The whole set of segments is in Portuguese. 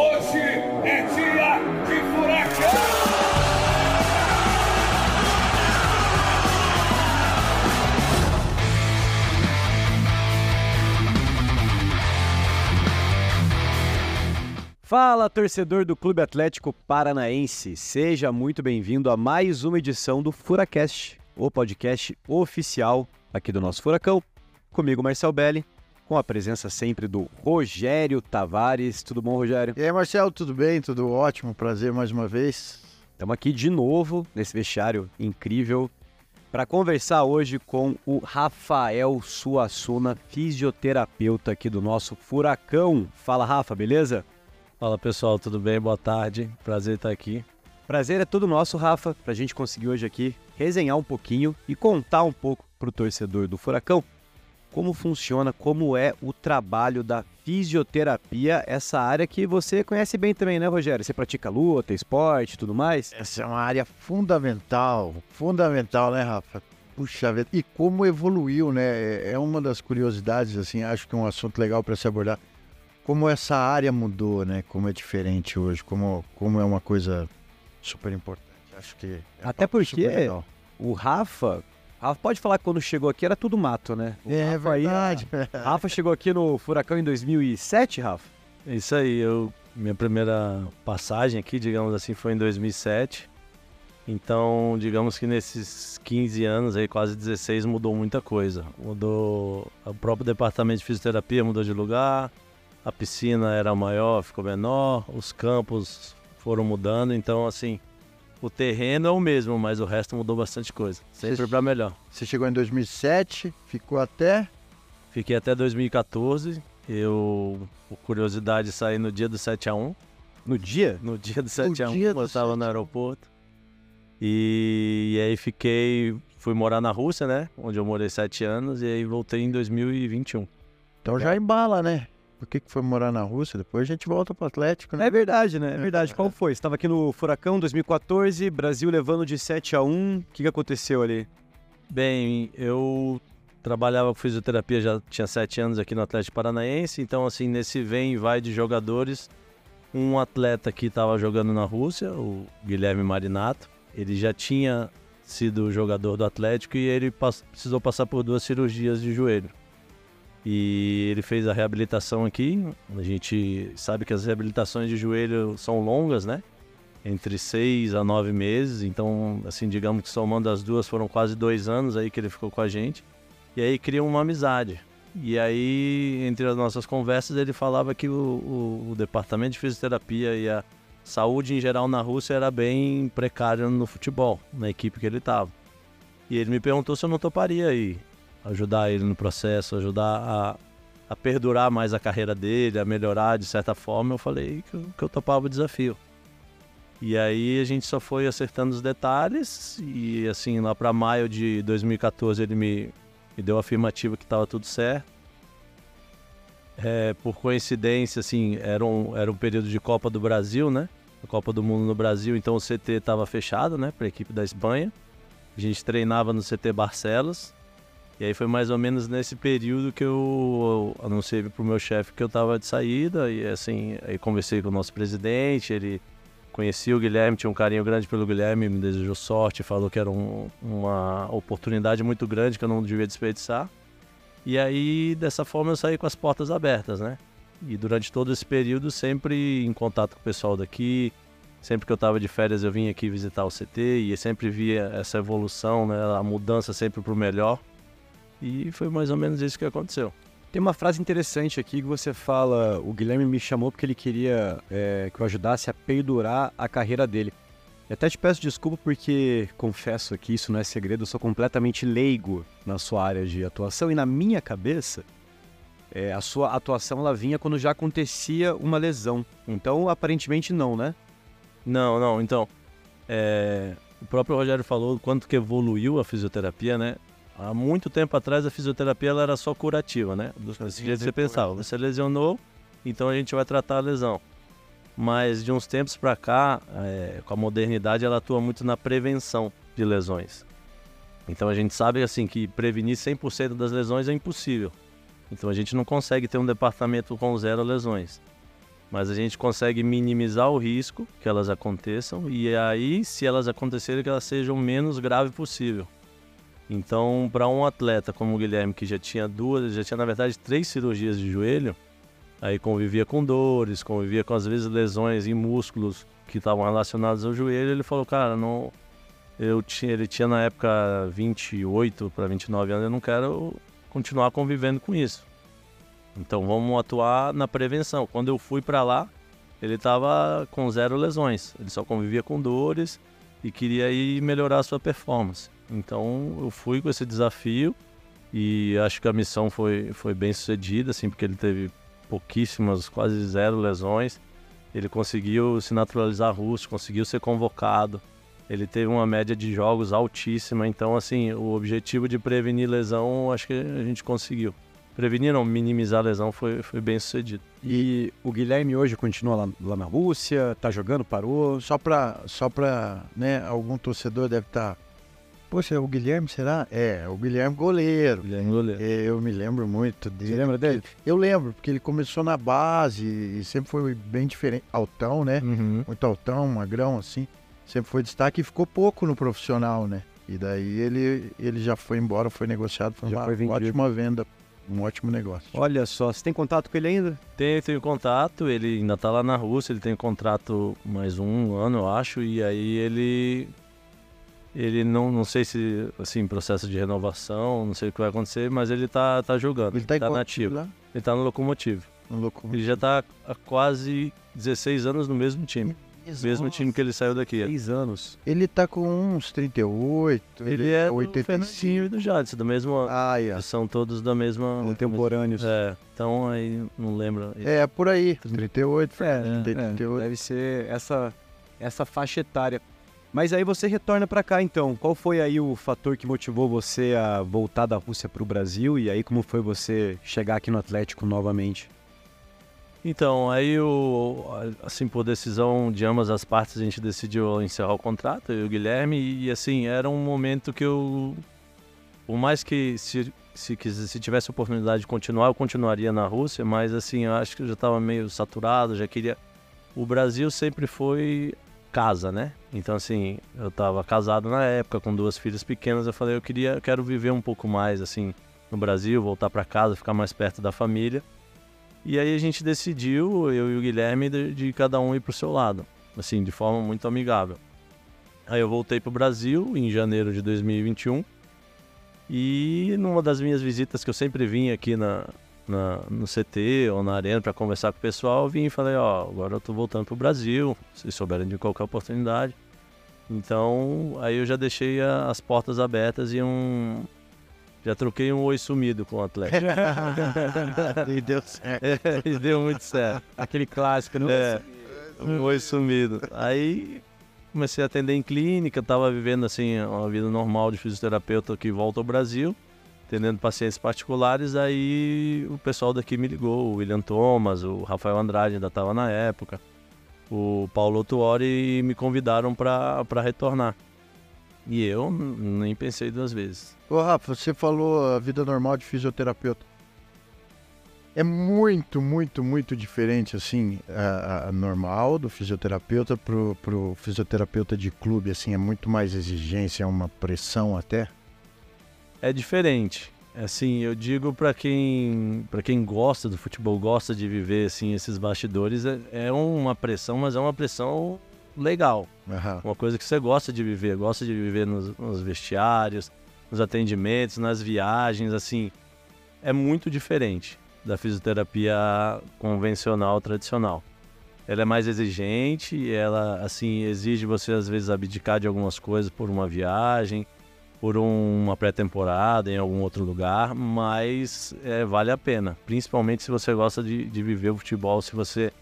Hoje é dia de furacão! Fala, torcedor do Clube Atlético Paranaense. Seja muito bem-vindo a mais uma edição do Furacast, o podcast oficial aqui do nosso Furacão. Comigo, Marcel Belli, com a presença sempre do Rogério Tavares. Tudo bom, Rogério? E aí, Marcelo, tudo bem? Tudo ótimo? Prazer mais uma vez. Estamos aqui de novo nesse vestiário incrível para conversar hoje com o Rafael Suassuna, fisioterapeuta aqui do nosso Furacão. Fala, Rafa, beleza? Fala pessoal, tudo bem? Boa tarde, prazer estar aqui. Prazer é todo nosso, Rafa, para a gente conseguir hoje aqui resenhar um pouquinho e contar um pouco para o torcedor do Furacão como funciona, como é o trabalho da fisioterapia, essa área que você conhece bem também, né, Rogério? Você pratica luta, esporte tudo mais? Essa é uma área fundamental, fundamental, né, Rafa? Puxa vida, e como evoluiu, né? É uma das curiosidades, assim, acho que é um assunto legal para se abordar como essa área mudou, né? Como é diferente hoje, como, como é uma coisa super importante. Acho que. É Até porque o Rafa. Rafa pode falar que quando chegou aqui era tudo mato, né? O é Rafa verdade. Aí, Rafa chegou aqui no Furacão em 2007, Rafa? É isso aí. Eu, minha primeira passagem aqui, digamos assim, foi em 2007. Então, digamos que nesses 15 anos aí, quase 16, mudou muita coisa. Mudou o próprio departamento de fisioterapia mudou de lugar, a piscina era maior, ficou menor, os campos foram mudando, então assim, o terreno é o mesmo, mas o resto mudou bastante coisa, sempre para melhor. Você chegou em 2007, ficou até? Fiquei até 2014. Eu, por curiosidade, saí no dia do 7 a 1. No dia? No dia do 7 a 1, eu estava no aeroporto. E, e aí fiquei, fui morar na Rússia, né? Onde eu morei sete anos, e aí voltei em 2021. Então já embala, né? Por que, que foi morar na Rússia? Depois a gente volta pro Atlético, né? É verdade, né? É verdade. Qual foi? Você estava aqui no Furacão 2014, Brasil levando de 7 a 1. O que, que aconteceu ali? Bem, eu trabalhava com fisioterapia, já tinha 7 anos aqui no Atlético Paranaense, então assim, nesse vem e vai de jogadores, um atleta que estava jogando na Rússia, o Guilherme Marinato, ele já tinha sido jogador do Atlético e ele precisou passar por duas cirurgias de joelho. E ele fez a reabilitação aqui. A gente sabe que as reabilitações de joelho são longas, né? Entre seis a nove meses. Então, assim, digamos que somando as duas foram quase dois anos aí que ele ficou com a gente. E aí cria uma amizade. E aí, entre as nossas conversas, ele falava que o, o, o departamento de fisioterapia e a saúde em geral na Rússia era bem precário no futebol, na equipe que ele estava. E ele me perguntou se eu não toparia ir ajudar ele no processo, ajudar a, a perdurar mais a carreira dele, a melhorar de certa forma, eu falei que eu, que eu topava o desafio. E aí a gente só foi acertando os detalhes e assim, lá para maio de 2014 ele me, me deu a afirmativa que estava tudo certo. É, por coincidência, assim, era um, era um período de Copa do Brasil, né? A Copa do Mundo no Brasil, então o CT estava fechado, né, para a equipe da Espanha. A gente treinava no CT Barcelos e aí foi mais ou menos nesse período que eu anunciei pro meu chefe que eu tava de saída e assim, aí conversei com o nosso presidente, ele conhecia o Guilherme, tinha um carinho grande pelo Guilherme, me desejou sorte, falou que era um, uma oportunidade muito grande que eu não devia desperdiçar. E aí, dessa forma, eu saí com as portas abertas, né? E durante todo esse período, sempre em contato com o pessoal daqui, sempre que eu estava de férias, eu vinha aqui visitar o CT e sempre via essa evolução, né? A mudança sempre para o melhor. E foi mais ou menos isso que aconteceu. Tem uma frase interessante aqui que você fala: o Guilherme me chamou porque ele queria é, que eu ajudasse a perdurar a carreira dele. E até te peço desculpa porque confesso aqui, isso não é segredo, eu sou completamente leigo na sua área de atuação e na minha cabeça, é, a sua atuação ela vinha quando já acontecia uma lesão. Então, aparentemente não, né? Não, não. Então, é, o próprio Rogério falou quanto que evoluiu a fisioterapia, né? Há muito tempo atrás a fisioterapia ela era só curativa, né? Desse jeito você pensava, você lesionou, então a gente vai tratar a lesão. Mas de uns tempos para cá, é, com a modernidade, ela atua muito na prevenção de lesões. Então a gente sabe assim que prevenir 100% das lesões é impossível. Então a gente não consegue ter um departamento com zero lesões. Mas a gente consegue minimizar o risco que elas aconteçam e aí, se elas acontecerem, que elas sejam o menos grave possível. Então, para um atleta como o Guilherme, que já tinha duas, já tinha na verdade três cirurgias de joelho, aí convivia com dores, convivia com às vezes lesões em músculos que estavam relacionados ao joelho, ele falou, cara, não, eu tinha, ele tinha na época 28 para 29 anos, eu não quero continuar convivendo com isso. Então vamos atuar na prevenção. Quando eu fui para lá, ele estava com zero lesões, ele só convivia com dores e queria ir melhorar a sua performance. Então eu fui com esse desafio e acho que a missão foi, foi bem sucedida, assim, porque ele teve pouquíssimas, quase zero lesões. Ele conseguiu se naturalizar russo, conseguiu ser convocado. Ele teve uma média de jogos altíssima, então assim, o objetivo de prevenir lesão, acho que a gente conseguiu. Prevenir não, minimizar a lesão foi, foi bem sucedido. E o Guilherme hoje continua lá, lá na Rússia, tá jogando, parou. Só para, só né, algum torcedor deve estar... Tá... Poxa, é o Guilherme será? É, o Guilherme goleiro. Guilherme goleiro. É, eu me lembro muito dele. Você lembra dele? Eu lembro, porque ele começou na base e sempre foi bem diferente. Altão, né? Uhum. Muito altão, magrão, assim. Sempre foi destaque e ficou pouco no profissional, né? E daí ele, ele já foi embora, foi negociado, foi Já uma foi vendido. ótima venda, um ótimo negócio. Olha só, você tem contato com ele ainda? Tenho, tenho contato, ele ainda tá lá na Rússia, ele tem contrato mais um ano, eu acho, e aí ele. Ele não, não sei se, assim, processo de renovação, não sei o que vai acontecer, mas ele tá, tá jogando, Ele tá, em qual nativo. lá? Ele tá no Locomotivo. No Locomotivo. Ele já tá há quase 16 anos no mesmo time. Mesmo time que ele saiu daqui. Seis anos. Ele tá com uns 38, Ele é do 85. Fernandinho e do Jadson, da mesma. Ah, é. Eles são todos da mesma. Contemporâneos. É, então aí não lembro. É, por aí. 38, É, 38. Deve ser essa, essa faixa etária. Mas aí você retorna pra cá então. Qual foi aí o fator que motivou você a voltar da Rússia pro Brasil e aí como foi você chegar aqui no Atlético novamente? Então, aí o, assim, por decisão de ambas as partes, a gente decidiu encerrar o contrato, eu e o Guilherme, e assim, era um momento que eu, por mais que se, se, se tivesse oportunidade de continuar, eu continuaria na Rússia, mas assim, eu acho que eu já estava meio saturado, já queria... O Brasil sempre foi casa, né? Então assim, eu estava casado na época, com duas filhas pequenas, eu falei, eu queria, eu quero viver um pouco mais, assim, no Brasil, voltar para casa, ficar mais perto da família. E aí a gente decidiu, eu e o Guilherme, de, de cada um ir pro seu lado, assim, de forma muito amigável. Aí eu voltei pro Brasil em janeiro de 2021 e numa das minhas visitas que eu sempre vim aqui na, na- no CT ou na arena para conversar com o pessoal, eu vim e falei, ó, agora eu tô voltando pro Brasil, se souberem de qualquer oportunidade. Então, aí eu já deixei a- as portas abertas e um... Já troquei um oi sumido com o Atlético. E deu certo. É, e deu muito certo. Aquele clássico, não? É, um oi sumido. Aí comecei a atender em clínica, tava vivendo assim uma vida normal de fisioterapeuta que volta ao Brasil, atendendo pacientes particulares. Aí o pessoal daqui me ligou, o William Thomas, o Rafael Andrade ainda estava na época, o Paulo Tuori me convidaram para retornar. E eu nem pensei duas vezes. Ô, Rafa, você falou a vida normal de fisioterapeuta. É muito, muito, muito diferente, assim, a, a normal do fisioterapeuta pro, pro fisioterapeuta de clube, assim, é muito mais exigência, é uma pressão até. É diferente. Assim, eu digo para quem para quem gosta do futebol, gosta de viver assim esses bastidores, é, é uma pressão, mas é uma pressão legal. Aham. Uma coisa que você gosta de viver, gosta de viver nos, nos vestiários, nos atendimentos, nas viagens, assim, é muito diferente da fisioterapia convencional, tradicional. Ela é mais exigente, ela assim exige você às vezes abdicar de algumas coisas por uma viagem, por um- uma pré-temporada em algum outro lugar, mas é, vale a pena, principalmente se você gosta de, de viver o futebol, se você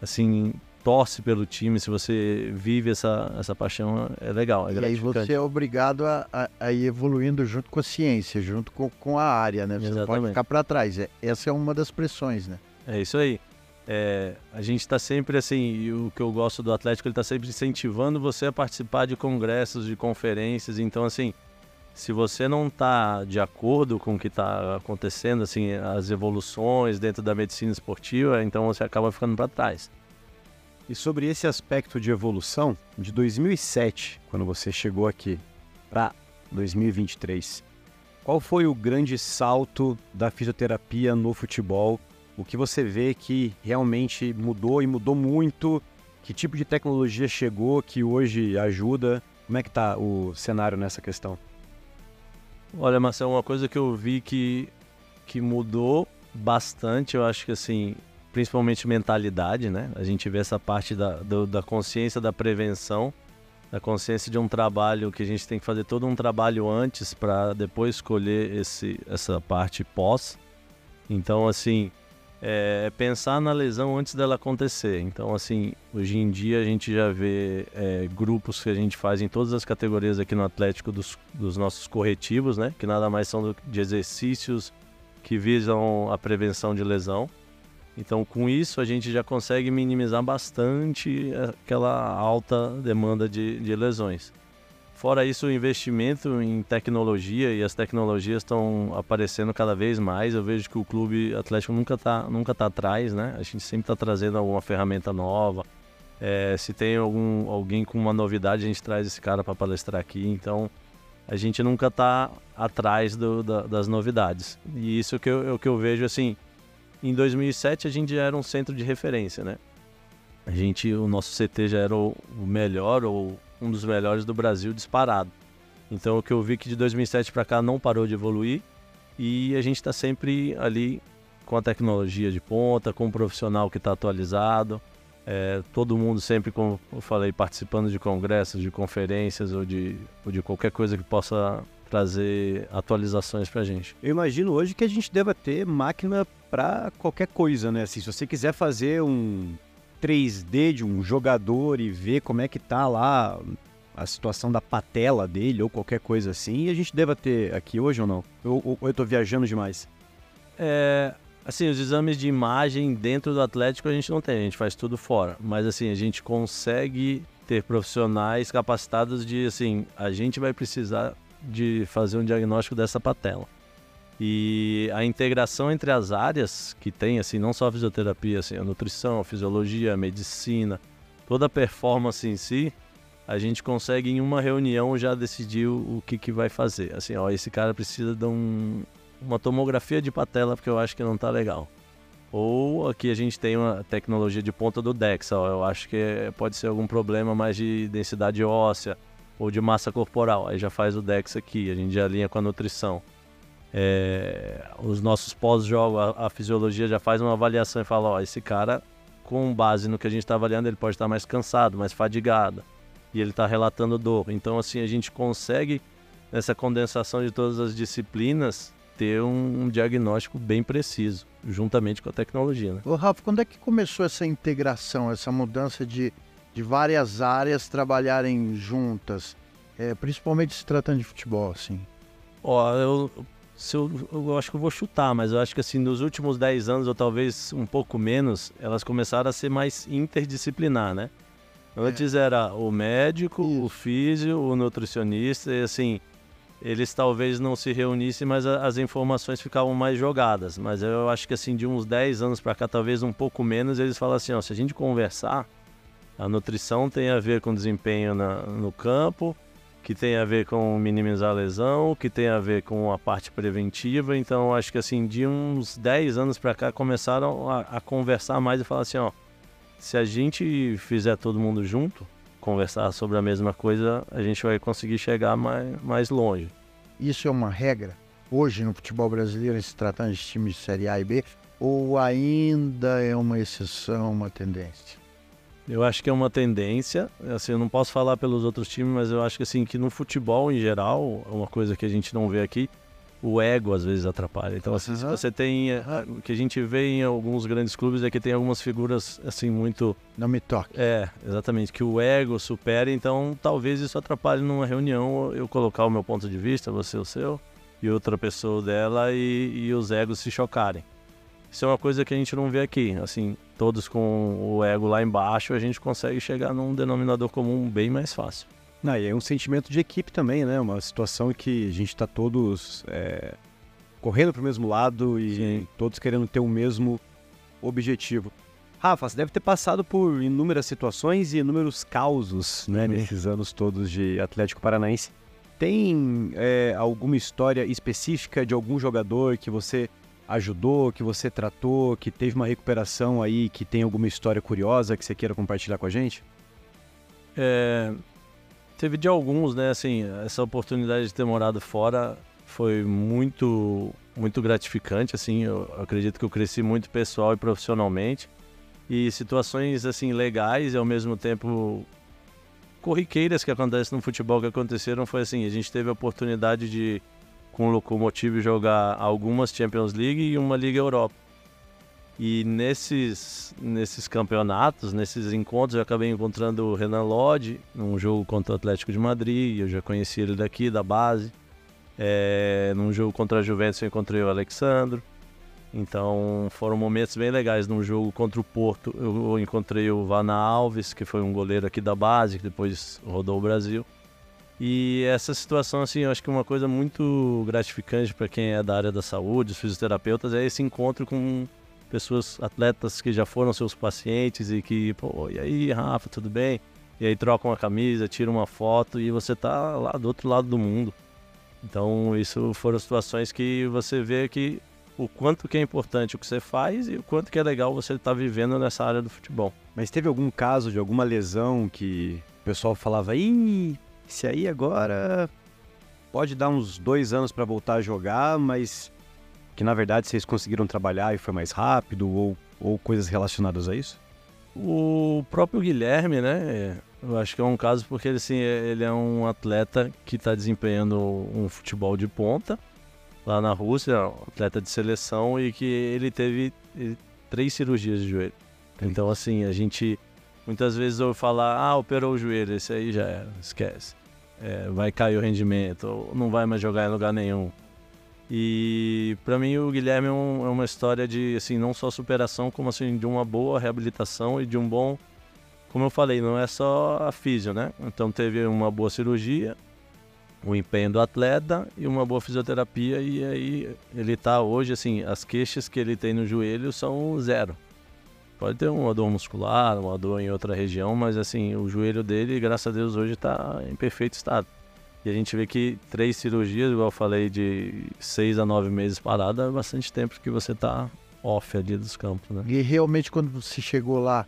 assim torce pelo time, se você vive essa, essa paixão, é legal, é E aí você é obrigado a, a- a ir evoluindo junto com a ciência, junto com, com a área, né? Você não pode Exatamente. ficar para trás. É, essa é uma das pressões, né? É isso aí. É, a gente está sempre assim, e o que eu gosto do Atlético, ele está sempre incentivando você a participar de congressos, de conferências. Então, assim, se você não está de acordo com o que está acontecendo, assim, as evoluções dentro da medicina esportiva, então você acaba ficando para trás. E sobre esse aspecto de evolução, de 2007, quando você chegou aqui, para 2023, qual foi o grande salto da fisioterapia no futebol? O que você vê que realmente mudou e mudou muito? Que tipo de tecnologia chegou que hoje ajuda? Como é que está o cenário nessa questão? Olha, Marcelo, uma coisa que eu vi que, que mudou bastante, eu acho que assim, principalmente mentalidade, né? A gente vê essa parte da, do, da consciência da prevenção, da consciência de um trabalho que a gente tem que fazer todo um trabalho antes para depois escolher esse, essa parte pós. Então, assim, é, pensar na lesão antes dela acontecer. Então, assim, hoje em dia a gente já vê é, grupos que a gente faz em todas as categorias aqui no Atlético dos, dos nossos corretivos, né? Que nada mais são do, de exercícios que visam a prevenção de lesão. Então, com isso, a gente já consegue minimizar bastante aquela alta demanda de, de lesões. Fora isso, o investimento em tecnologia e as tecnologias estão aparecendo cada vez mais. Eu vejo que o clube Atlético nunca está nunca tá atrás, né? A gente sempre está trazendo alguma ferramenta nova. É, se tem algum, alguém com uma novidade, a gente traz esse cara para palestrar aqui. Então, a gente nunca está atrás do, da, das novidades. E isso que eu, é o que eu vejo assim. Em 2007 a gente já era um centro de referência, né? A gente, o nosso CT já era o melhor ou um dos melhores do Brasil disparado. Então o que eu vi que de 2007 para cá não parou de evoluir e a gente está sempre ali com a tecnologia de ponta, com um profissional que está atualizado, é, todo mundo sempre, como eu falei, participando de congressos, de conferências ou de, ou de qualquer coisa que possa trazer atualizações para a gente. Eu imagino hoje que a gente deva ter máquina para qualquer coisa, né? Assim, se você quiser fazer um 3D de um jogador e ver como é que tá lá a situação da patela dele ou qualquer coisa assim, a gente deva ter aqui hoje ou não? Ou, ou, ou eu tô viajando demais? É, assim, os exames de imagem dentro do Atlético a gente não tem, a gente faz tudo fora. Mas assim, a gente consegue ter profissionais capacitados de assim, a gente vai precisar de fazer um diagnóstico dessa patela. E a integração entre as áreas que tem, assim, não só a fisioterapia, assim, a nutrição, a fisiologia, a medicina, toda a performance em si, a gente consegue em uma reunião já decidir o, que, que vai fazer. Assim, ó, esse cara precisa de um, uma tomografia de patela porque eu acho que não tá legal. Ou aqui a gente tem uma tecnologia de ponta do DEX, ó, eu acho que pode ser algum problema mais de densidade óssea ou de massa corporal. Aí já faz o DEX aqui, a gente já alinha com a nutrição é, os nossos pós-jogo, a, a, fisiologia já faz uma avaliação e fala, ó, esse cara, com base no que a gente está avaliando, ele pode estar mais cansado, mais fadigado, e ele está relatando dor. Então, assim, a gente consegue, nessa condensação de todas as disciplinas, ter um, um diagnóstico bem preciso, juntamente com a tecnologia. Né? Ô, Rafa, quando é que começou essa integração, essa mudança de, de várias áreas trabalharem juntas, é, principalmente se tratando de futebol, assim? Ó, eu se eu, eu, acho que eu vou chutar, mas eu acho que assim, nos últimos 10 anos, ou talvez um pouco menos, elas começaram a ser mais interdisciplinar, né? Antes é. era o médico, Isso. o físio, o nutricionista, e assim, eles talvez não se reunissem, mas a, as informações ficavam mais jogadas. Mas eu acho que assim, de uns 10 anos para cá, talvez um pouco menos, eles falam assim, ó, se a gente conversar, a nutrição tem a ver com desempenho na, no campo, que tem a ver com minimizar a lesão, que tem a ver com a parte preventiva. Então, acho que assim, de uns 10 anos para cá, começaram a, a, conversar mais e falar assim, ó, se a gente fizer todo mundo junto, conversar sobre a mesma coisa, a gente vai conseguir chegar mais, mais longe. Isso é uma regra hoje no futebol brasileiro, se tratando de times de Série A e B, ou ainda é uma exceção, uma tendência? Eu acho que é uma tendência, assim, eu não posso falar pelos outros times, mas eu acho que assim que no futebol em geral, é uma coisa que a gente não vê aqui, o ego às vezes atrapalha. Então, assim, uhum. se você tem. Eh, o que a gente vê em alguns grandes clubes é que tem algumas figuras, assim, muito. Não me toque. É, exatamente. Que o ego supera, então talvez isso atrapalhe numa reunião eu colocar o meu ponto de vista, você o seu, e outra pessoa dela, e, e os egos se chocarem. Isso é uma coisa que a gente não vê aqui. Assim, todos com o ego lá embaixo, a gente consegue chegar num denominador comum bem mais fácil. Não, e é um sentimento de equipe também, né? Uma situação que a gente está todos é, correndo para o mesmo lado e Sim. todos querendo ter o mesmo objetivo. Rafa, você deve ter passado por inúmeras situações e inúmeros causos né, nesses anos todos de Atlético Paranaense. Tem é, alguma história específica de algum jogador que você ajudou, que você tratou, que teve uma recuperação aí, que tem alguma história curiosa que você queira compartilhar com a gente? É, teve de alguns, né? Assim, essa oportunidade de ter morado fora foi muito, muito gratificante. Assim, eu acredito que eu cresci muito pessoal e profissionalmente e situações assim legais e ao mesmo tempo corriqueiras que acontecem no futebol que aconteceram foi assim, a gente teve a oportunidade de com o Lokomotiv jogar algumas Champions League e uma Liga Europa. E nesses, nesses campeonatos, nesses encontros, eu acabei encontrando o Renan Lodge num jogo contra o Atlético de Madrid. Eu já conheci ele daqui, da base. É, num jogo contra a Juventus, eu encontrei o Alexandro. Então foram momentos bem legais. Num jogo contra o Porto, eu encontrei o Vana Alves, que foi um goleiro aqui da base, que depois rodou o Brasil. E essa situação, assim, eu acho que uma coisa muito gratificante para quem é da área da saúde, os fisioterapeutas, é esse encontro com pessoas, atletas que já foram seus pacientes e que, pô, e aí, Rafa, tudo bem? E aí trocam a camisa, tiram uma foto e você tá lá do outro lado do mundo. Então, isso foram situações que você vê que o quanto que é importante o que você faz e o quanto que é legal você estar tá vivendo nessa área do futebol. Mas teve algum caso de alguma lesão que o pessoal falava, ih, esse aí agora pode dar uns dois anos para voltar a jogar, mas que na verdade vocês conseguiram trabalhar e foi mais rápido ou, ou coisas relacionadas a isso? O próprio Guilherme, né? Eu acho que é um caso porque ele, assim, ele é um atleta que está desempenhando um futebol de ponta lá na Rússia, um atleta de seleção e que ele teve três cirurgias de joelho. Então, assim, a gente muitas vezes ouve falar, ah, operou o joelho, esse aí já era, esquece. É, vai cair o rendimento, ou não vai mais jogar em lugar nenhum. E para mim o Guilherme é, um, é, uma história de, assim, não só superação, como assim, de uma boa reabilitação e de um bom... Como eu falei, não é só a físio, né? Então teve uma boa cirurgia, o empenho do atleta e uma boa fisioterapia e aí ele tá hoje assim, as queixas que ele tem no joelho são zero. Pode ter uma dor muscular, uma dor em outra região, mas assim, o joelho dele, graças a Deus, hoje está em perfeito estado. E a gente vê que três cirurgias, igual eu falei, de seis a nove meses parada, é bastante tempo que você está off ali dos campos, né? E realmente quando você chegou lá,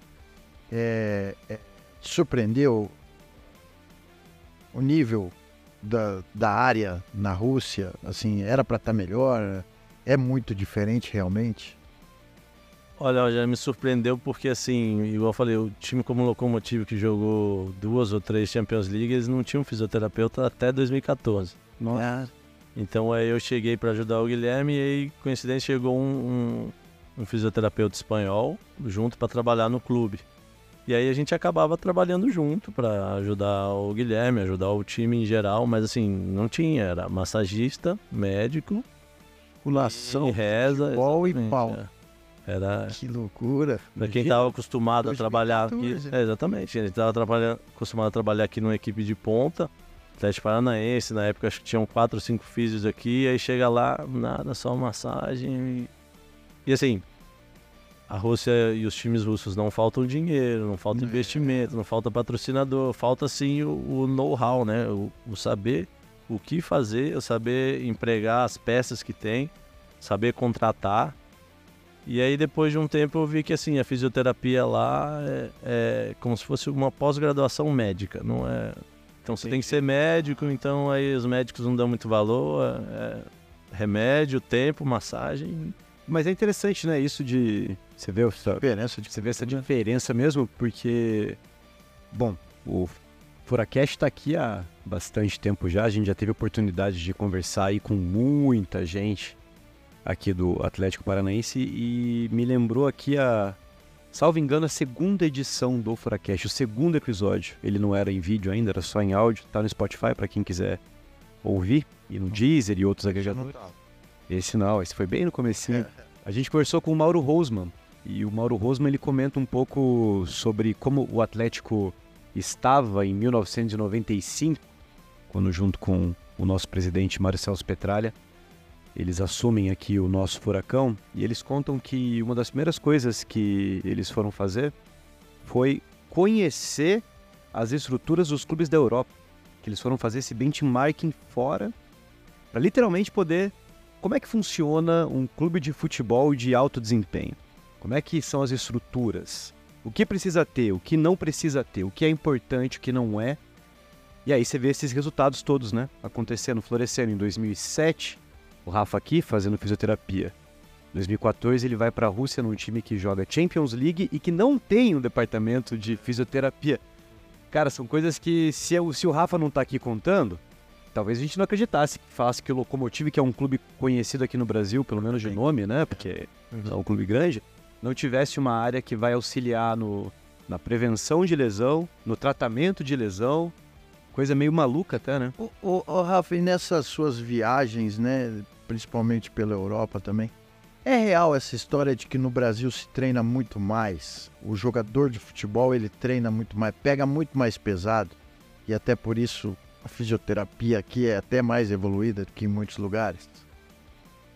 é, é, surpreendeu o nível da, da área na Rússia? Assim, era para estar tá melhor? É muito diferente realmente? Olha, já me surpreendeu porque, assim, igual eu falei, o time como Locomotivo que jogou duas ou três Champions League, eles não tinham fisioterapeuta até 2014. Nossa. Então aí eu cheguei para ajudar o Guilherme e aí, coincidência, chegou um, um, um fisioterapeuta espanhol junto para trabalhar no clube. E aí a gente acabava trabalhando junto para ajudar o Guilherme, ajudar o time em geral, mas assim, não tinha, era massagista, médico, Culação, e reza, futebol e pau. é. Era Que loucura. para quem estava acostumado a trabalhar aqui, 2014. é, exatamente, a gente estava acostumado a trabalhar aqui numa equipe de ponta, Atlético Paranaense, na época acho que tinham quatro ou cinco físios aqui, aí chega lá, nada, só massagem. E, assim, a Rússia e os times russos não faltam dinheiro, não falta investimento, não falta patrocinador, falta sim o, o know-how, né? O, o saber o que fazer, o saber empregar as peças que tem, saber contratar. E aí depois de um tempo eu vi que assim, a fisioterapia lá é, é como se fosse uma pós-graduação médica, não é? Então você tem que ser médico, então aí os médicos não dão muito valor, é, remédio, tempo, massagem. Mas é interessante, né, isso de... Você vê, essa- Diferença de você vê essa diferença mesmo, porque... Bom, o Furacast está aqui há bastante tempo já, a gente já teve oportunidade de conversar aí com muita gente aqui do Atlético Paranaense e me lembrou aqui a, salvo engano, a segunda edição do Furacast, o segundo episódio. Ele não era em vídeo ainda, era só em áudio, tá no Spotify para quem quiser ouvir, e no Deezer e outros agregadores. Esse não, esse foi bem no comecinho. A gente conversou com o Mauro Rosman, e o Mauro Rosman ele comenta um pouco sobre como o Atlético estava em 1995, quando junto com o nosso presidente Marcelo Petralha, eles assumem aqui o nosso furacão e eles contam que uma das primeiras coisas que eles foram fazer foi conhecer as estruturas dos clubes da Europa, que eles foram fazer esse benchmarking fora para literalmente poder como é que funciona um clube de futebol de alto desempenho? Como é que são as estruturas? O que precisa ter, o que não precisa ter, o que é importante, o que não é. E aí você vê esses resultados todos, né? Acontecendo, florescendo em 2007, o Rafa aqui fazendo fisioterapia. Em 2014 ele vai para a Rússia num time que joga Champions League e que não tem um departamento de fisioterapia. Cara, são coisas que se, eu, se o Rafa não tá aqui contando, talvez a gente não acreditasse que falasse que o Locomotive, que é um clube conhecido aqui no Brasil, pelo menos de nome, né? Porque é um clube grande, não tivesse uma área que vai auxiliar no, na prevenção de lesão, no tratamento de lesão. Coisa meio maluca até, né? Ô, ô, ô, Rafa, e nessas suas viagens, né, principalmente pela Europa também, é real essa história de que no Brasil se treina muito mais? O jogador de futebol, ele treina muito mais, pega muito mais pesado, e até por isso a fisioterapia aqui é até mais evoluída do que em muitos lugares?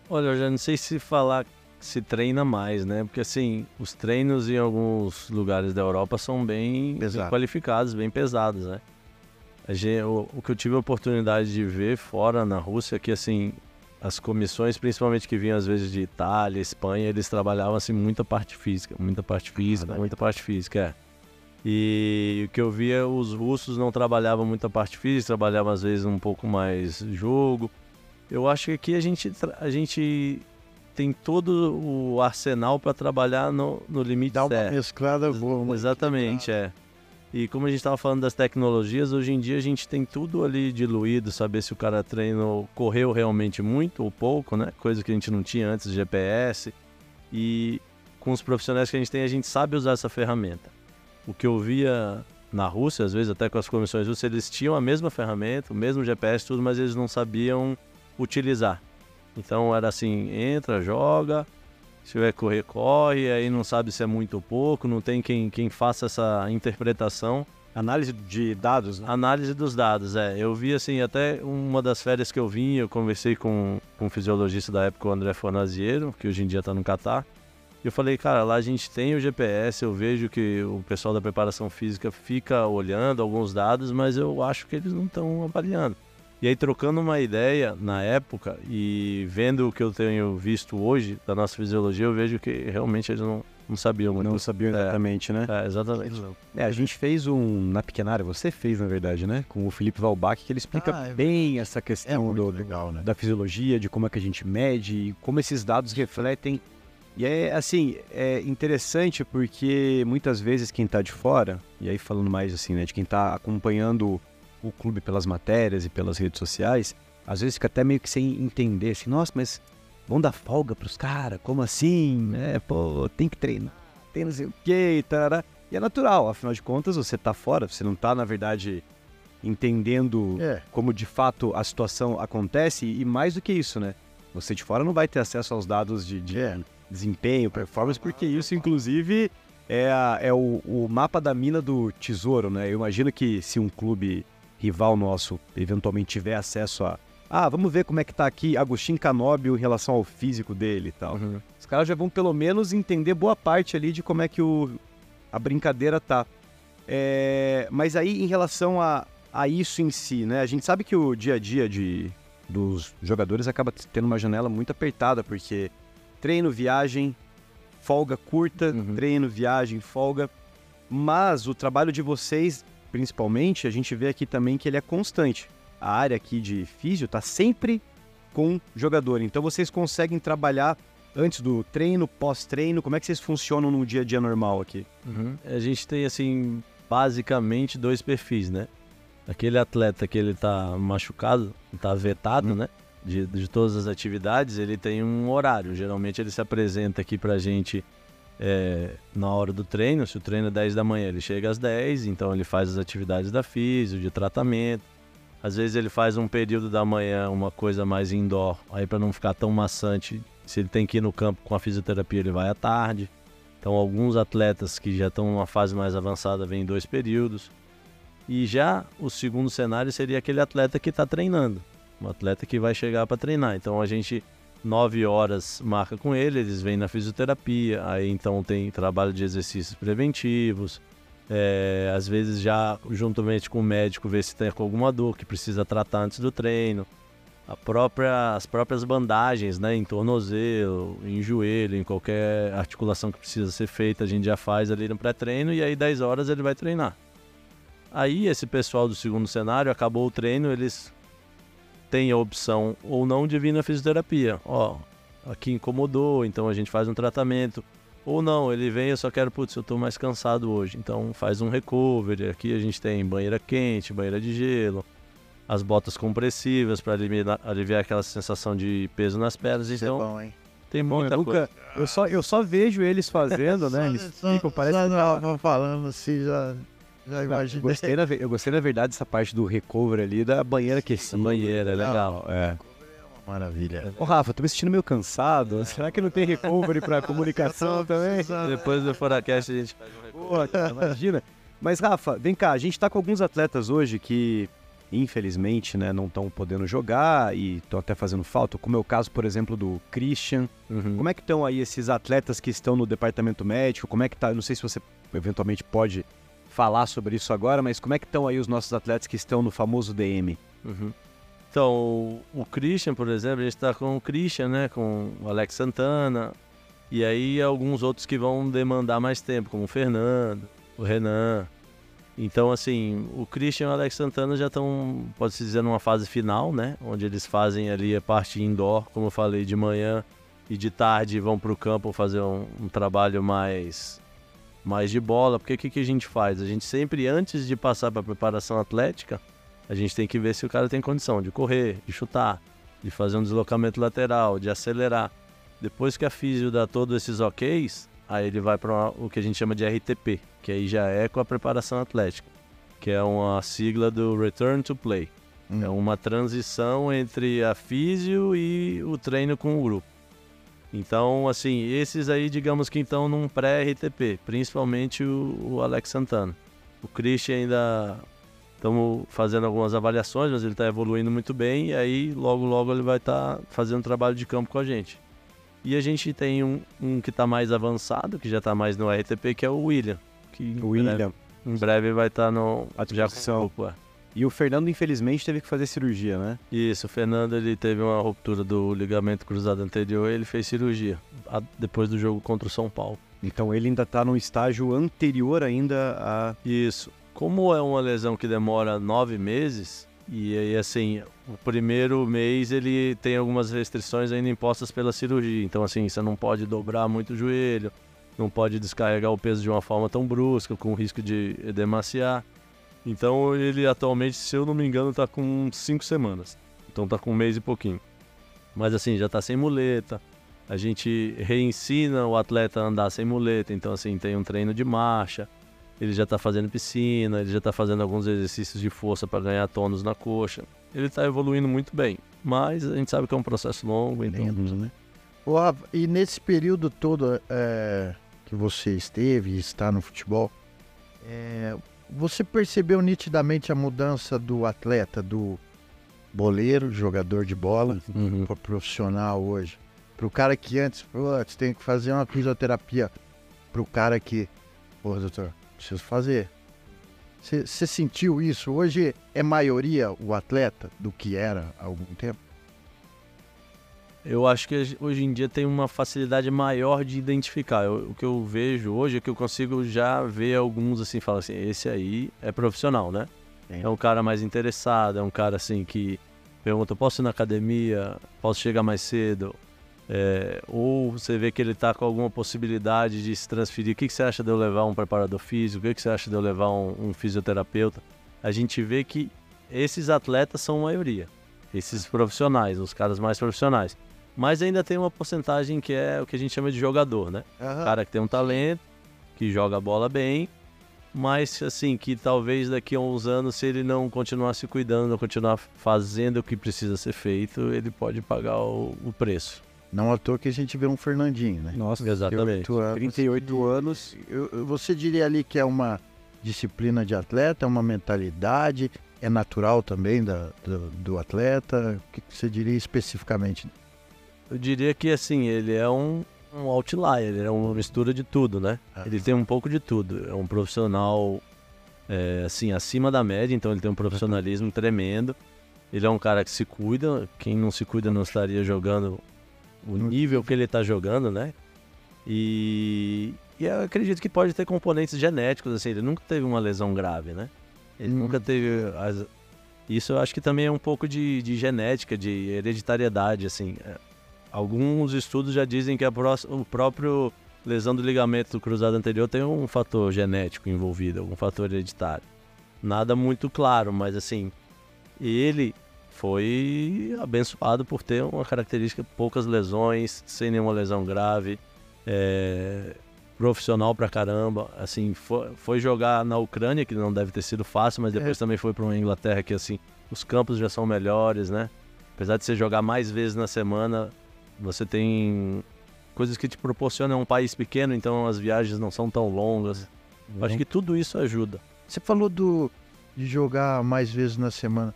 Olha, eu já não sei se falar se treina mais, né? Porque assim, os treinos em alguns lugares da Europa são bem qualificados, bem pesados, né? Gente, o, o que eu tive a oportunidade de ver fora na Rússia, que assim, as comissões, principalmente que vinham às vezes de Itália, Espanha, eles trabalhavam assim muita parte física, muita parte física, Caralho. muita parte física, é. E o que eu via, os russos não trabalhavam muita parte física, trabalhavam às vezes um pouco mais jogo. Eu acho que aqui a gente, a gente tem todo o arsenal para trabalhar no, no limite Dá uma certo. mesclada boa. uma Exatamente, é. E como a gente estava falando das tecnologias, hoje em dia a gente tem tudo ali diluído, saber se o cara treinou, correu realmente muito ou pouco, né? Coisa que a gente não tinha antes GPS. E com os profissionais que a gente tem, a gente sabe usar essa ferramenta. O que eu via na Rússia, às vezes até com as comissões russas, eles tinham a mesma ferramenta, o mesmo GPS, tudo, mas eles não sabiam utilizar. Então era assim, entra, joga, se que correr, corre, aí não sabe se é muito ou pouco, não tem quem, quem faça essa interpretação. Análise de dados, né? Análise dos dados, é. Eu vi assim, até uma das férias que eu vim, eu conversei com, com um fisiologista da época, o André Fornaziero, que hoje em dia está no Catar. E eu falei, cara, lá a gente tem o GPS, eu vejo que o pessoal da preparação física fica olhando alguns dados, mas eu acho que eles não estão avaliando. E aí, trocando uma ideia na época e vendo o que eu tenho visto hoje da nossa fisiologia, eu vejo que realmente eles não, não sabiam muito. Não sabiam exatamente, né? É, exatamente. É, a gente fez um na pequena área, você fez na verdade, né? Com o Felipe Valbach, que ele explica Ah, é bem essa É questão muito do, legal, né? da fisiologia, de como é que a gente mede, e como esses dados refletem. E é assim, é interessante porque muitas vezes quem tá de fora, e aí falando mais assim, né, de quem tá acompanhando o clube pelas matérias e pelas redes sociais, às vezes fica até meio que sem entender, assim, nossa, mas vão dar folga pros caras, como assim? né? pô, tem que treinar, tem não sei o quê, e tarará. E é natural, afinal de contas, você tá fora, você não tá, na verdade, entendendo É. como de fato a situação acontece e mais do que isso, né? Você de fora não vai ter acesso aos dados de, de É. desempenho, performance, porque isso, inclusive, é, a- é o, o mapa da mina do tesouro, né? Eu imagino que se um clube rival nosso eventualmente tiver acesso a. Ah, vamos ver como é que tá aqui Agostinho Canóbio em relação ao físico dele e tal. Uhum. Os caras já vão pelo menos entender boa parte ali de como é que o, a brincadeira tá. É, mas aí em relação a, a isso em si, né? A gente sabe que o dia a dia de, dos jogadores acaba tendo uma janela muito apertada, porque treino, viagem, folga curta, Uhum. treino, viagem, folga. Mas o trabalho de vocês, principalmente, a gente vê aqui também que ele é constante. A área aqui de físio tá sempre com jogador. Então vocês conseguem trabalhar antes do treino, pós-treino. Como é que vocês funcionam no dia a dia normal aqui? Uhum. A gente tem, assim, basicamente dois perfis, né? Aquele atleta que ele tá machucado, tá vetado, né? De, de todas as atividades, ele tem um horário. Geralmente ele se apresenta aqui pra gente é, na hora do treino. Se o treino é 10 da manhã, ele chega às 10, então ele faz as atividades da físio, de tratamento. Às vezes ele faz um período da manhã, uma coisa mais indoor, aí para não ficar tão maçante, se ele tem que ir no campo com a fisioterapia, ele vai à tarde. Então, alguns atletas que já estão numa fase mais avançada vêm em dois períodos. E já o segundo cenário seria aquele atleta que está treinando, um atleta que vai chegar para treinar. Então a gente nove horas marca com ele, eles vêm na fisioterapia, aí então tem trabalho de exercícios preventivos, é, às vezes já juntamente com o médico ver se tem alguma dor que precisa tratar antes do treino. A própria, as próprias bandagens, né, em tornozelo, em joelho, em qualquer articulação que precisa ser feita, a gente já faz ali no pré-treino e aí 10 horas ele vai treinar. Aí esse pessoal do segundo cenário acabou o treino, eles têm a opção ou não de vir na fisioterapia. Ó, aqui incomodou, então a gente faz um tratamento. Ou não, ele vem, eu só quero, putz, eu tô mais cansado hoje. Então faz um recovery. Aqui a gente tem banheira quente, banheira de gelo, as botas compressivas para aliviar, aliviar, aquela sensação de peso nas pernas. Isso então, é bom, hein? tem muita eu, coisa. eu, só, eu só vejo eles fazendo, né? Eles Só- ficam, parece só que tá- tava falando assim, já, já Eu imaginei. gostei, na, eu gostei, na verdade, dessa parte do recovery ali da banheira aquecida. banheira é legal. É. Maravilha. Ô, Rafa, tô me sentindo meio cansado. Será que não tem recovery pra comunicação também? Depois do Foracast a gente faz um recovery. Pô, imagina. Mas, Rafa, vem cá, a gente tá com alguns atletas hoje que, infelizmente, né, não estão podendo jogar e estão até fazendo falta, como é o caso, por exemplo, do Christian. Uhum. Como é que estão aí esses atletas que estão no departamento médico? Como é que tá? Eu não sei se você eventualmente pode falar sobre isso agora, mas como é que estão aí os nossos atletas que estão no famoso DM? Uhum. Então, o, Christian, por exemplo, a gente está com o Christian, né? Com o Alex Santana. E aí alguns outros que vão demandar mais tempo, como o Fernando, o Renan. Então, assim, o Christian e o Alex Santana já estão, pode-se dizer, numa fase final, né? Onde eles fazem ali a parte indoor, como eu falei, de manhã e de tarde vão para o campo fazer um, um trabalho mais, mais de bola. Porque o que, que a gente faz? A gente sempre, antes de passar para a preparação atlética, a gente tem que ver se o cara tem condição de correr, de chutar, de fazer um deslocamento lateral, de acelerar. Depois que a físio dá todos esses OKs, aí ele vai para o que a gente chama de RTP, que aí já é com a preparação atlética, que é uma sigla do Return to Play. Hum. É uma transição entre a físio e o treino com o grupo. Então, assim, esses aí, digamos que estão num pré-RTP, principalmente o, o Alex Santana. O Christian ainda estamos fazendo algumas avaliações, mas ele está evoluindo muito bem e aí logo logo ele vai estar fazendo trabalho de campo com a gente. E a gente tem um, um que está mais avançado, que já está mais no RTP, que é o William. Que William. Em breve vai estar no À já com E o Fernando, infelizmente, teve que fazer cirurgia, né? Isso, o Fernando ele teve uma ruptura do ligamento cruzado anterior e ele fez cirurgia depois do jogo contra o São Paulo. Então ele ainda tá num estágio anterior ainda a. Isso. Como é uma lesão que demora nove meses, e aí assim, o primeiro mês ele tem algumas restrições ainda impostas pela cirurgia. Então, assim, você não pode dobrar muito o joelho, não pode descarregar o peso de uma forma tão brusca, com risco de edemaciar. Então, ele atualmente, se eu não me engano, tá com cinco semanas. Então, tá com um mês e pouquinho. Mas, assim, já tá sem muleta. A gente reensina o atleta a andar sem muleta. Então, assim, tem um treino de marcha ele já está fazendo piscina, ele já está fazendo alguns exercícios de força para ganhar tônus na coxa. Ele está evoluindo muito bem, mas a gente sabe que é um processo longo, então Lento, né? Ô, Rafa, e nesse período todo é, que você esteve e está no futebol, é, você percebeu nitidamente a mudança do atleta, do boleiro, jogador de bola, Uhum. pro profissional hoje? Pro cara que antes, putz, tem que fazer uma fisioterapia. Pro cara que, pô, doutor, preciso fazer. Você sentiu isso? Hoje é maioria o atleta do que era há algum tempo? Eu acho que hoje em dia tem uma facilidade maior de identificar. Eu- o que eu vejo hoje é que eu consigo já ver alguns assim, falar assim, esse aí é profissional, né? É. É um cara mais interessado, é um cara assim que pergunta, posso ir na academia? Posso chegar mais cedo? É, ou você vê que ele está com alguma possibilidade de se transferir. O que, que você acha de eu levar um preparador físico? O que, que você acha de eu levar um, um fisioterapeuta? A gente vê que esses atletas são a maioria. Esses profissionais, os caras mais profissionais. Mas ainda tem uma porcentagem que é o que a gente chama de jogador, né? Aham. cara que tem um talento, que joga a bola bem, mas assim, que talvez daqui a uns anos, se ele não continuar se cuidando, não continuar fazendo o que precisa ser feito, ele pode pagar o, o preço. Não à toa que a gente vê um Fernandinho, né? Nossa, Exatamente. 38 anos. 38 anos. Eu- você diria ali que é uma disciplina de atleta, é uma mentalidade, é natural também da, do, do atleta? O que, que você diria especificamente? Eu diria que assim, ele é um, um outlier, ele é uma mistura de tudo, né? Ah. Ele tem um pouco de tudo. É um profissional é, assim, acima da média, então ele tem um profissionalismo tremendo. Ele é um cara que se cuida, quem não se cuida não estaria jogando o nível que ele está jogando, né? E, e eu acredito que pode ter componentes genéticos, assim, ele nunca teve uma lesão grave, né? Ele Hum. nunca teve. as- Isso eu acho que também é um pouco de, de genética, de hereditariedade, assim. É, Alguns estudos já dizem que a pró- o próprio lesão do ligamento do cruzado anterior tem um fator genético envolvido, algum fator hereditário. Nada muito claro, mas assim, ele foi abençoado por ter uma característica poucas lesões, sem nenhuma lesão grave, é, profissional pra caramba, assim, foi, foi jogar na Ucrânia, que não deve ter sido fácil, mas depois também foi para uma Inglaterra que assim, os campos já são melhores, né? Apesar de você jogar mais vezes na semana, você tem coisas que te proporcionam um país pequeno, então as viagens não são tão longas. Eu Acho que tudo isso ajuda. Você falou do, de jogar mais vezes na semana.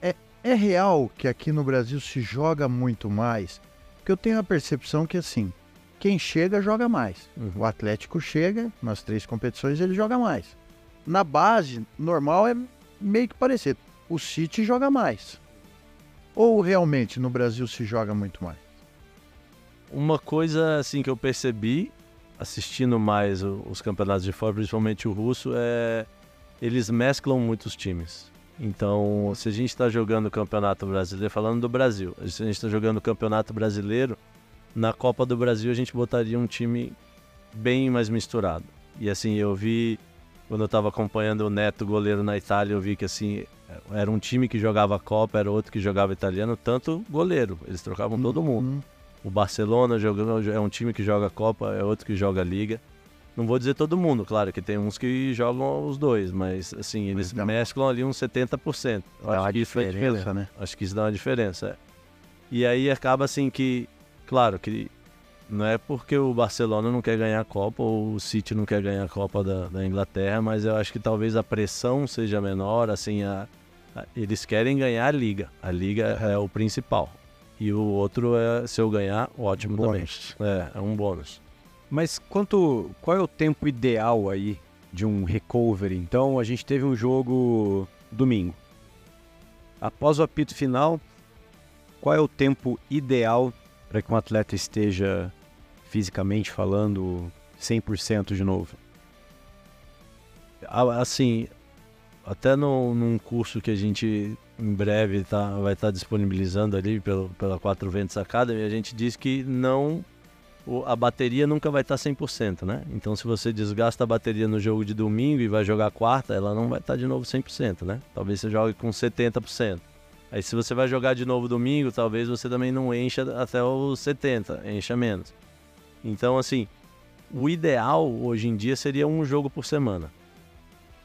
É, é real que aqui no Brasil se joga muito mais? Porque eu tenho a percepção que assim, quem chega joga mais. Uhum. O Atlético chega, nas três competições ele joga mais. Na base, normal é meio que parecido. O City joga mais. Ou realmente no Brasil se joga muito mais? Uma coisa assim que eu percebi assistindo mais os campeonatos de fora, principalmente o russo, é eles mesclam muitos times. Então, se a gente está jogando o Campeonato Brasileiro, falando do Brasil, se a gente está jogando o Campeonato Brasileiro, na Copa do Brasil a gente botaria um time bem mais misturado. E assim, eu vi, quando eu estava acompanhando o Neto, goleiro na Itália, eu vi que assim, era um time que jogava Copa, era outro que jogava italiano, tanto goleiro, eles trocavam todo mundo. O Barcelona jogando, é um time que joga Copa, é outro que joga Liga. Não vou dizer todo mundo, claro, que tem uns que jogam os dois, mas assim, eles dá- mesclam ali uns 70%. Eu dá acho uma que isso faz diferença, né? Acho que isso dá uma diferença. é. E aí acaba assim que, claro, que não é porque o Barcelona não quer ganhar a Copa ou o City não quer ganhar a Copa da, da Inglaterra, mas eu acho que talvez a pressão seja menor, assim, a- eles querem ganhar a Liga. A Liga é o principal. E o outro é, se eu ganhar, ótimo Bônus. também. É, é um bônus. Mas quanto, qual é o tempo ideal aí de um recovery? Então a gente teve um jogo domingo. Após o apito final, qual é o tempo ideal para que um atleta esteja fisicamente falando 100% de novo? Assim, até no, num curso que a gente em breve tá, vai estar disponibilizando ali pelo, pela Quatro Ventos Academy, a gente diz que não a bateria nunca vai estar 100%, né? Então se você desgasta a bateria no jogo de domingo e vai jogar quarta, ela não vai estar de novo 100%, né? Talvez você jogue com 70%. Aí se você vai jogar de novo domingo, talvez você também não encha até os 70, encha menos. Então assim, o ideal hoje em dia seria um jogo por semana.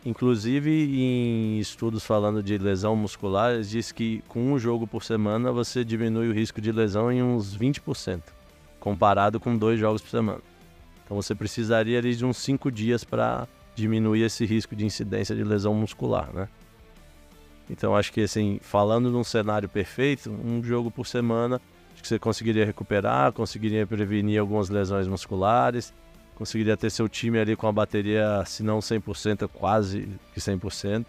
Inclusive, em estudos falando de lesão muscular, diz que com um jogo por semana você diminui o risco de lesão em uns 20%, comparado com dois jogos por semana. Então você precisaria ali de uns 5 dias para diminuir esse risco de incidência de lesão muscular, né? Então acho que assim, falando num cenário perfeito, um jogo por semana, acho que você conseguiria recuperar, conseguiria prevenir algumas lesões musculares, conseguiria ter seu time ali com a bateria, se não 100%, quase que 100%.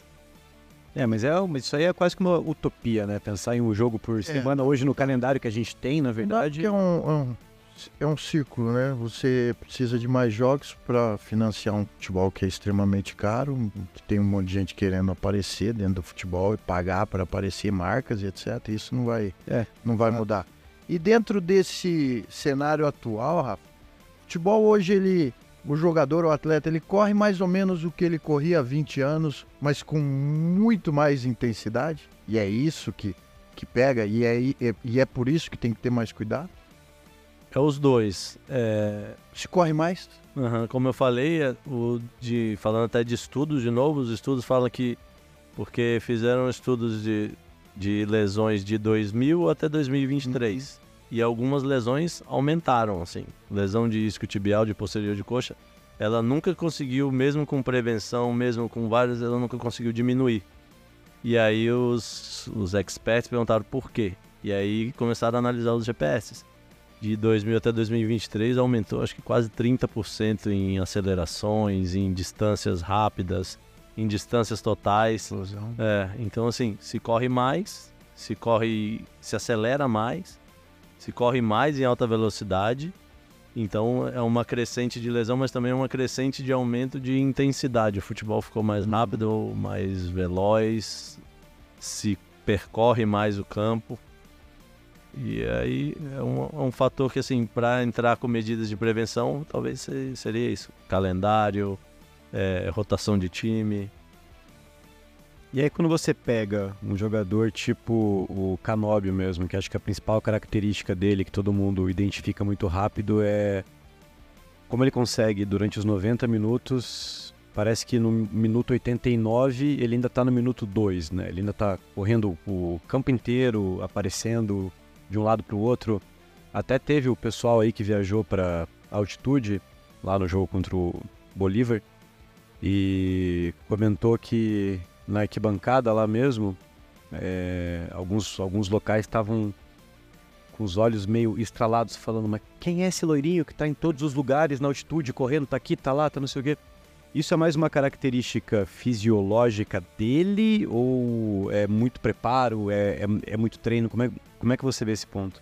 É, mas é, mas isso aí é quase que uma utopia, né? Pensar em um jogo por semana hoje no calendário que a gente tem, na verdade. Verdade é um, é um, é um ciclo, né? Você precisa de mais jogos para financiar um futebol que é extremamente caro, que tem um monte de gente querendo aparecer dentro do futebol e pagar para aparecer marcas e etc. Isso não vai, É. não vai mudar. E dentro desse cenário atual, Rafa, futebol hoje ele, o jogador, o atleta, ele corre mais ou menos o que ele corria há 20 anos, mas com muito mais intensidade. E é isso que, que pega, e é, e é- e é por isso que tem que ter mais cuidado. É os dois. É, Se corre mais, aham, como eu falei, é o de, falando até de estudos de novo, os estudos falam que porque fizeram estudos de, de lesões de 2000 até 2023. E algumas lesões aumentaram, assim. Lesão de isquiotibial de posterior de coxa ela nunca conseguiu, mesmo com prevenção, mesmo com várias, ela nunca conseguiu diminuir. E aí os, os experts perguntaram por quê. E aí começaram a analisar os GPS. De 2000 até 2023 aumentou acho que quase 30% em acelerações, em distâncias rápidas, em distâncias totais. É, então assim, se corre mais, se corre, se acelera mais, se corre mais em alta velocidade. Então é uma crescente de lesão, mas também é uma crescente de aumento de intensidade. O futebol ficou mais rápido, mais veloz, se percorre mais o campo. E aí é um, é um fator que, assim, para entrar com medidas de prevenção, talvez se- seria isso: calendário, é, rotação de time. E aí quando você pega um jogador tipo o Canóbio mesmo, que acho que a principal característica dele, que todo mundo identifica muito rápido, é como ele consegue durante os 90 minutos, parece que no minuto 89 ele ainda tá no minuto 2, né? Ele ainda tá correndo o campo inteiro, aparecendo de um lado para o outro. Até teve o pessoal aí que viajou para altitude lá no jogo contra o Bolívar e comentou que na arquibancada lá mesmo, é, alguns, alguns locais estavam com os olhos meio estralados, falando: Mas quem é esse loirinho que está em todos os lugares, na altitude, correndo, tá aqui, tá lá, tá não sei o quê? Isso é mais uma característica fisiológica dele ou é muito preparo, é, é, é muito treino? Como é, como é que você vê esse ponto?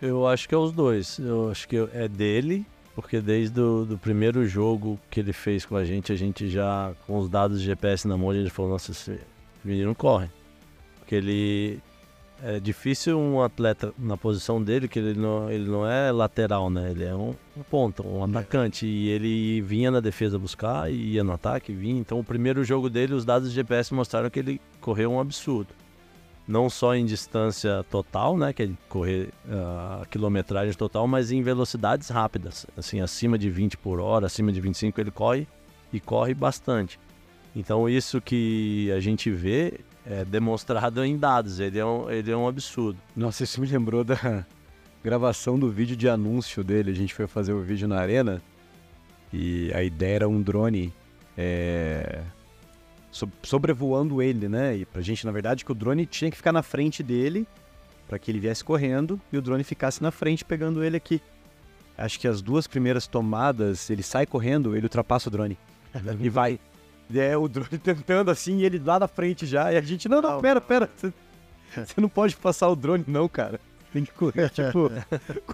Eu acho que é os dois. Eu acho que é dele, porque desde o do primeiro jogo que ele fez com a gente, a gente já, com os dados de GPS na mão, a gente falou, nossa, esse menino corre. Porque ele... É difícil um atleta na posição dele, que ele não, ele não é lateral, né? Ele é um, um ponta, um atacante. E ele vinha na defesa buscar ia no ataque, vinha. Então, o primeiro jogo dele, os dados de GPS mostraram que ele correu um absurdo não só em distância total, né, que é correr a quilometragem total, mas em velocidades rápidas, assim, acima de 20 por hora, acima de 25 ele corre e corre bastante. Então isso que a gente vê é demonstrado em dados, ele é um, ele é um absurdo. Nossa, isso me lembrou da gravação do vídeo de anúncio dele. A gente foi fazer o vídeo na arena e a ideia era um drone é, sobrevoando ele, né? E pra gente, na verdade, que o drone tinha que ficar na frente dele para que ele viesse correndo e o drone ficasse na frente pegando ele aqui. Acho que as duas primeiras tomadas, ele sai correndo, ele ultrapassa o drone e vai. E é o drone tentando assim, e ele lá na frente já. E a gente, não, não, pera, pera. Você, você não pode passar o drone, não, cara. Tem que correr, tipo,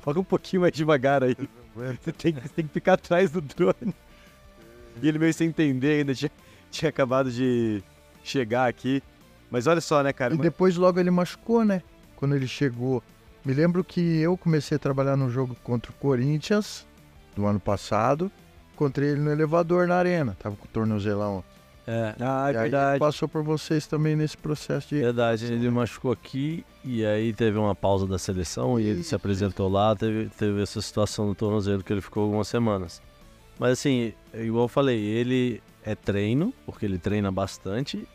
corre um pouquinho mais devagar aí. Você tem, que- você tem que ficar atrás do drone. E ele meio sem entender ainda, tinha, tinha acabado de chegar aqui. Mas olha só, né, cara? E depois logo ele machucou, né? Quando ele chegou. Me lembro que eu comecei a trabalhar no jogo contra o Corinthians do ano passado. Encontrei ele no elevador na arena. Tava com o tornozelão. É, Ah, é e verdade. passou por vocês também nesse processo de. verdade, ele machucou aqui e aí teve uma pausa da seleção e ele se apresentou lá, teve, teve essa situação no tornozelo que ele ficou algumas semanas. Mas assim, igual eu falei, ele é treino, porque ele treina bastante,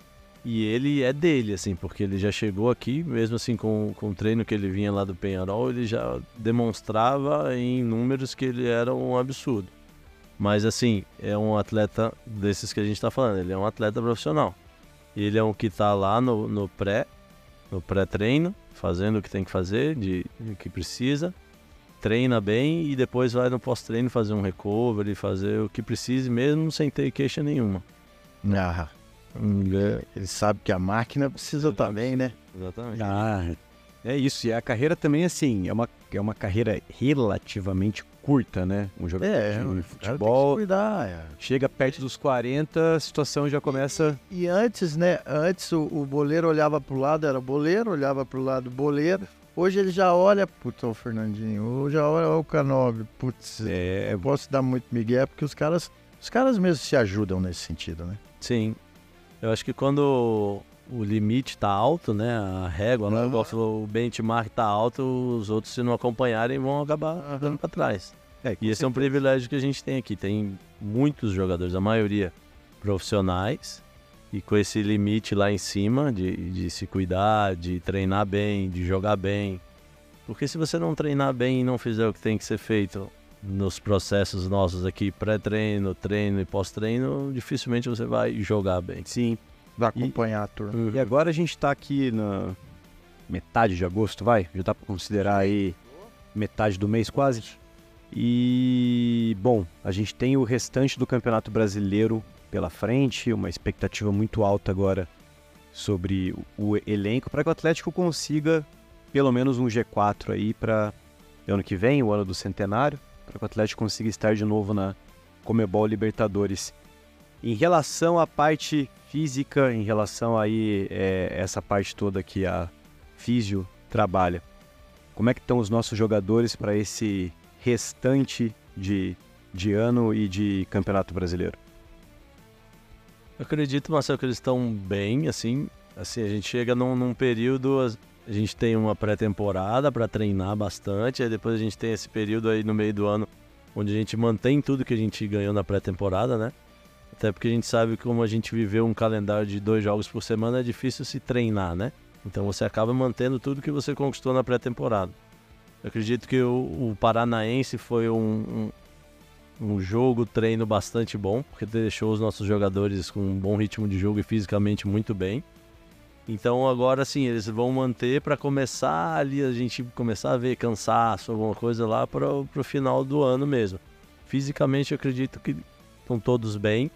e ele é dele, assim, porque ele já chegou aqui, mesmo assim com, com o treino que ele vinha lá do Penharol, ele já demonstrava em números que ele era um absurdo. Mas assim, é um atleta desses que a gente tá falando, ele é um atleta profissional. Ele é um que tá lá no, no pré, no pré-treino, fazendo o que tem que fazer, de, de que precisa, treina bem e depois vai no pós-treino fazer um recovery, fazer o que precise, mesmo sem ter queixa nenhuma. Ah, ele sabe que a máquina precisa também, né? Exatamente. Ah, é isso. E a carreira também, assim, é uma, é uma carreira relativamente curta, né? Um jogador É, de o cara tem que futebol cuidar. é. chega perto dos 40, a situação já começa. E antes, né? Antes o, o boleiro olhava pro lado, era boleiro, olhava pro lado, boleiro. Hoje ele já olha, putz, o Fernandinho, ou já olha o Canobi, putz, É, eu posso dar muito migué, porque os caras, os caras mesmo se ajudam nesse sentido, né? Sim. Eu acho que quando o limite tá alto, né? A régua, né, o benchmark tá alto, os outros, se não acompanharem, vão acabar dando para trás. é, E esse é um privilégio que a gente tem aqui. Tem muitos jogadores, a maioria profissionais, e com esse limite lá em cima de, de se cuidar, de treinar bem, de jogar bem. Porque se você não treinar bem e não fizer o que tem que ser feito, nos processos nossos aqui, pré-treino, treino e pós-treino, dificilmente você vai jogar bem. Sim. Vai acompanhar a turma. E agora a gente tá aqui na metade de agosto, vai? Já dá pra considerar aí metade do mês quase. E, bom, a gente tem o restante do Campeonato Brasileiro pela frente, uma expectativa muito alta agora sobre o elenco para que o Atlético consiga pelo menos um G4 aí para ano que vem, o ano do centenário, para que o Atlético consiga estar de novo na Comebol Libertadores. Em relação à parte física, em relação aí é, essa parte toda que a Físio trabalha, como é que estão os nossos jogadores para esse restante de, de ano e de Campeonato Brasileiro? Eu acredito, Marcelo, que eles estão bem, assim. Assim, a gente chega num, num período, a gente tem uma pré-temporada para treinar bastante, aí depois a gente tem esse período aí no meio do ano onde a gente mantém tudo que a gente ganhou na pré-temporada, né? Até porque a gente sabe que como a gente viveu um calendário de dois jogos por semana, é difícil se treinar, né? Então você acaba mantendo tudo que você conquistou na pré-temporada. Eu acredito que o, o Paranaense foi um, um, jogo, treino bastante bom, porque deixou os nossos jogadores com um bom ritmo de jogo e fisicamente muito bem. Então agora sim, eles vão manter para começar ali, a gente começar a ver cansaço, alguma coisa lá para o final do ano mesmo. Fisicamente eu acredito que estão todos bem.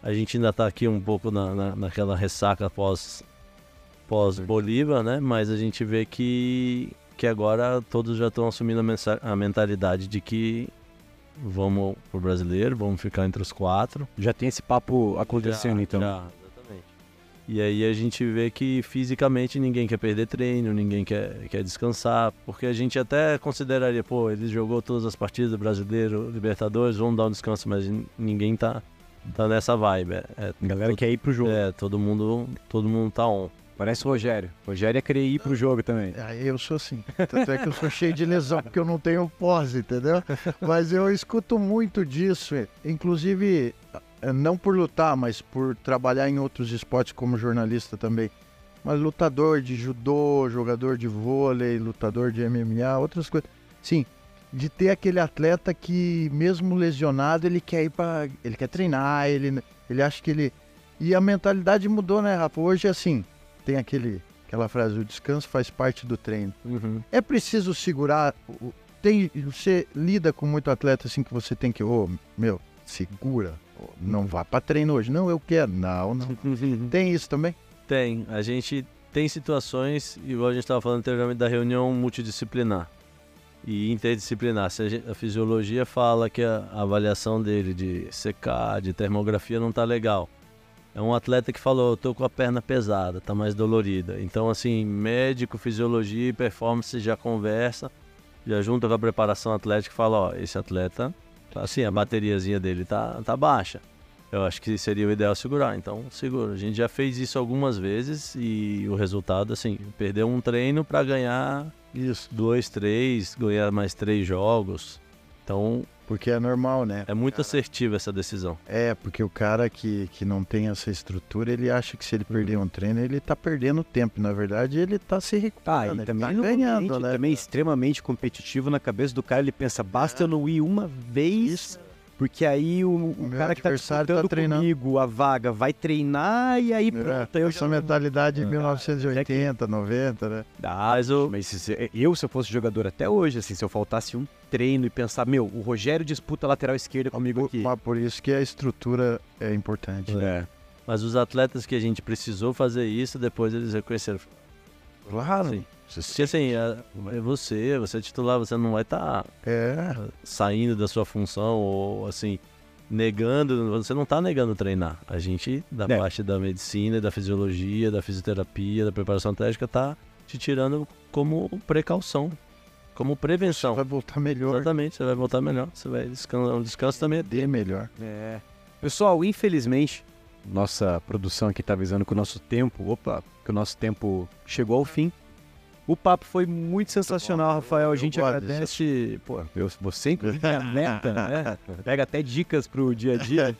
A gente ainda está aqui um pouco na, na, naquela ressaca pós, pós Bolívar, né? Mas a gente vê que que agora todos já estão assumindo a, a mentalidade de que vamos pro brasileiro, vamos ficar entre os quatro. Já tem esse papo acontecendo já, então. Já, exatamente. E aí a gente vê que fisicamente ninguém quer perder treino, ninguém quer, quer descansar, porque a gente até consideraria, pô, ele jogou todas as partidas do brasileiro, Libertadores, vamos dar um descanso, mas ninguém tá, tá nessa vibe. É, é, a galera todo, quer ir pro jogo. É, todo mundo, todo mundo tá on. Parece o Rogério. O Rogério ia querer ir pro jogo também. Ah, eu sou assim. Tanto é que eu sou cheio de lesão, porque eu não tenho pós, entendeu? Mas eu escuto muito disso. Inclusive, eh, não por lutar, mas por trabalhar em outros esportes como jornalista também. Mas lutador de judô, jogador de vôlei, lutador de MMA, outras coisas. Sim, de ter aquele atleta que, mesmo lesionado, ele quer ir para. Ele quer treinar, ele, ele acha que ele. E a mentalidade mudou, né, Rafa? Hoje, assim, tem aquele, aquela frase, o descanso faz parte do treino. Uhum. É preciso segurar. Tem, você lida com muito atleta assim que você tem que, ô, oh, meu, segura. Não vá para treino hoje. Não, eu quero. Não, não. tem isso também? Tem. A gente tem situações, igual a gente estava falando anteriormente da reunião multidisciplinar e interdisciplinar. Se a, gente, a, fisiologia fala que a, a avaliação dele de secar, de termografia não está legal é um atleta que falou, eu tô com a perna pesada, tá mais dolorida. Então, assim, médico, fisiologia e performance já conversa, já junta com a preparação atlética e fala, ó, esse atleta, assim, a bateriazinha dele tá, tá baixa. Eu acho que seria o ideal segurar, então segura. A gente já fez isso algumas vezes e o resultado, assim, perdeu um treino para ganhar isso. dois, três, ganhar mais três jogos. Então, porque é normal, né? É muito assertiva essa decisão. É, porque o cara que, que não tem essa estrutura, ele acha que se ele perder um treino, ele tá perdendo tempo. Na verdade, ele tá se recuperando. Ah, e também tá ganhando, né? Também extremamente competitivo na cabeça do cara. Ele pensa, basta eu não ir uma vez... Isso porque aí o, o, cara que tá disputando tá treinando. comigo a vaga vai treinar e aí é, pronto. É, eu essa já... mentalidade de 1980, 90, né? Ah, mas, eu... mas se, eu, se eu fosse jogador até hoje, assim, se eu faltasse um treino e pensar, meu, o Rogério disputa a lateral esquerda comigo aqui. Mas por isso que a estrutura é importante. É. Mas os atletas que a gente precisou fazer isso, depois eles reconheceram. Claro. Sim. Porque assim, é, é você, você é titular, você não vai estar tá é. saindo da sua função ou assim, negando, você não está negando treinar. A gente, da é. parte da medicina, da fisiologia, da fisioterapia, da preparação atlética, está te tirando como precaução, como prevenção. Você vai voltar melhor. Exatamente, você vai voltar melhor. Você vai descansar, um descanso também é de melhor. É. Pessoal, infelizmente, nossa produção aqui está avisando que o nosso tempo, opa, que o nosso tempo chegou ao fim. O papo foi muito sensacional, Rafael. A gente agradece. Pô, eu, você inclusive é meta, né? Pega até dicas pro dia a dia.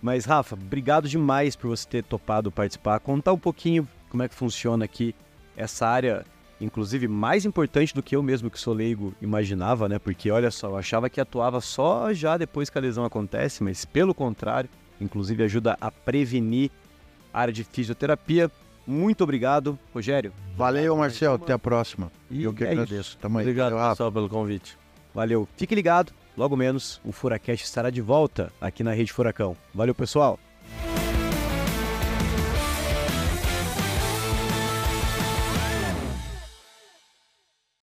Mas, Rafa, obrigado demais por você ter topado participar. Contar um pouquinho como é que funciona aqui essa área inclusive mais importante do que eu mesmo que sou leigo imaginava, né? Porque olha só, eu achava que atuava só já depois que a lesão acontece, mas pelo contrário, inclusive ajuda a prevenir a área de fisioterapia. Muito obrigado, Rogério. Valeu, Marcel. Até a próxima. E eu que é agradeço. Tamo aí. Obrigado, Rafa. pessoal, pelo convite. Valeu. Fique ligado, logo menos o Furacast estará de volta aqui na Rede Furacão. Valeu, pessoal.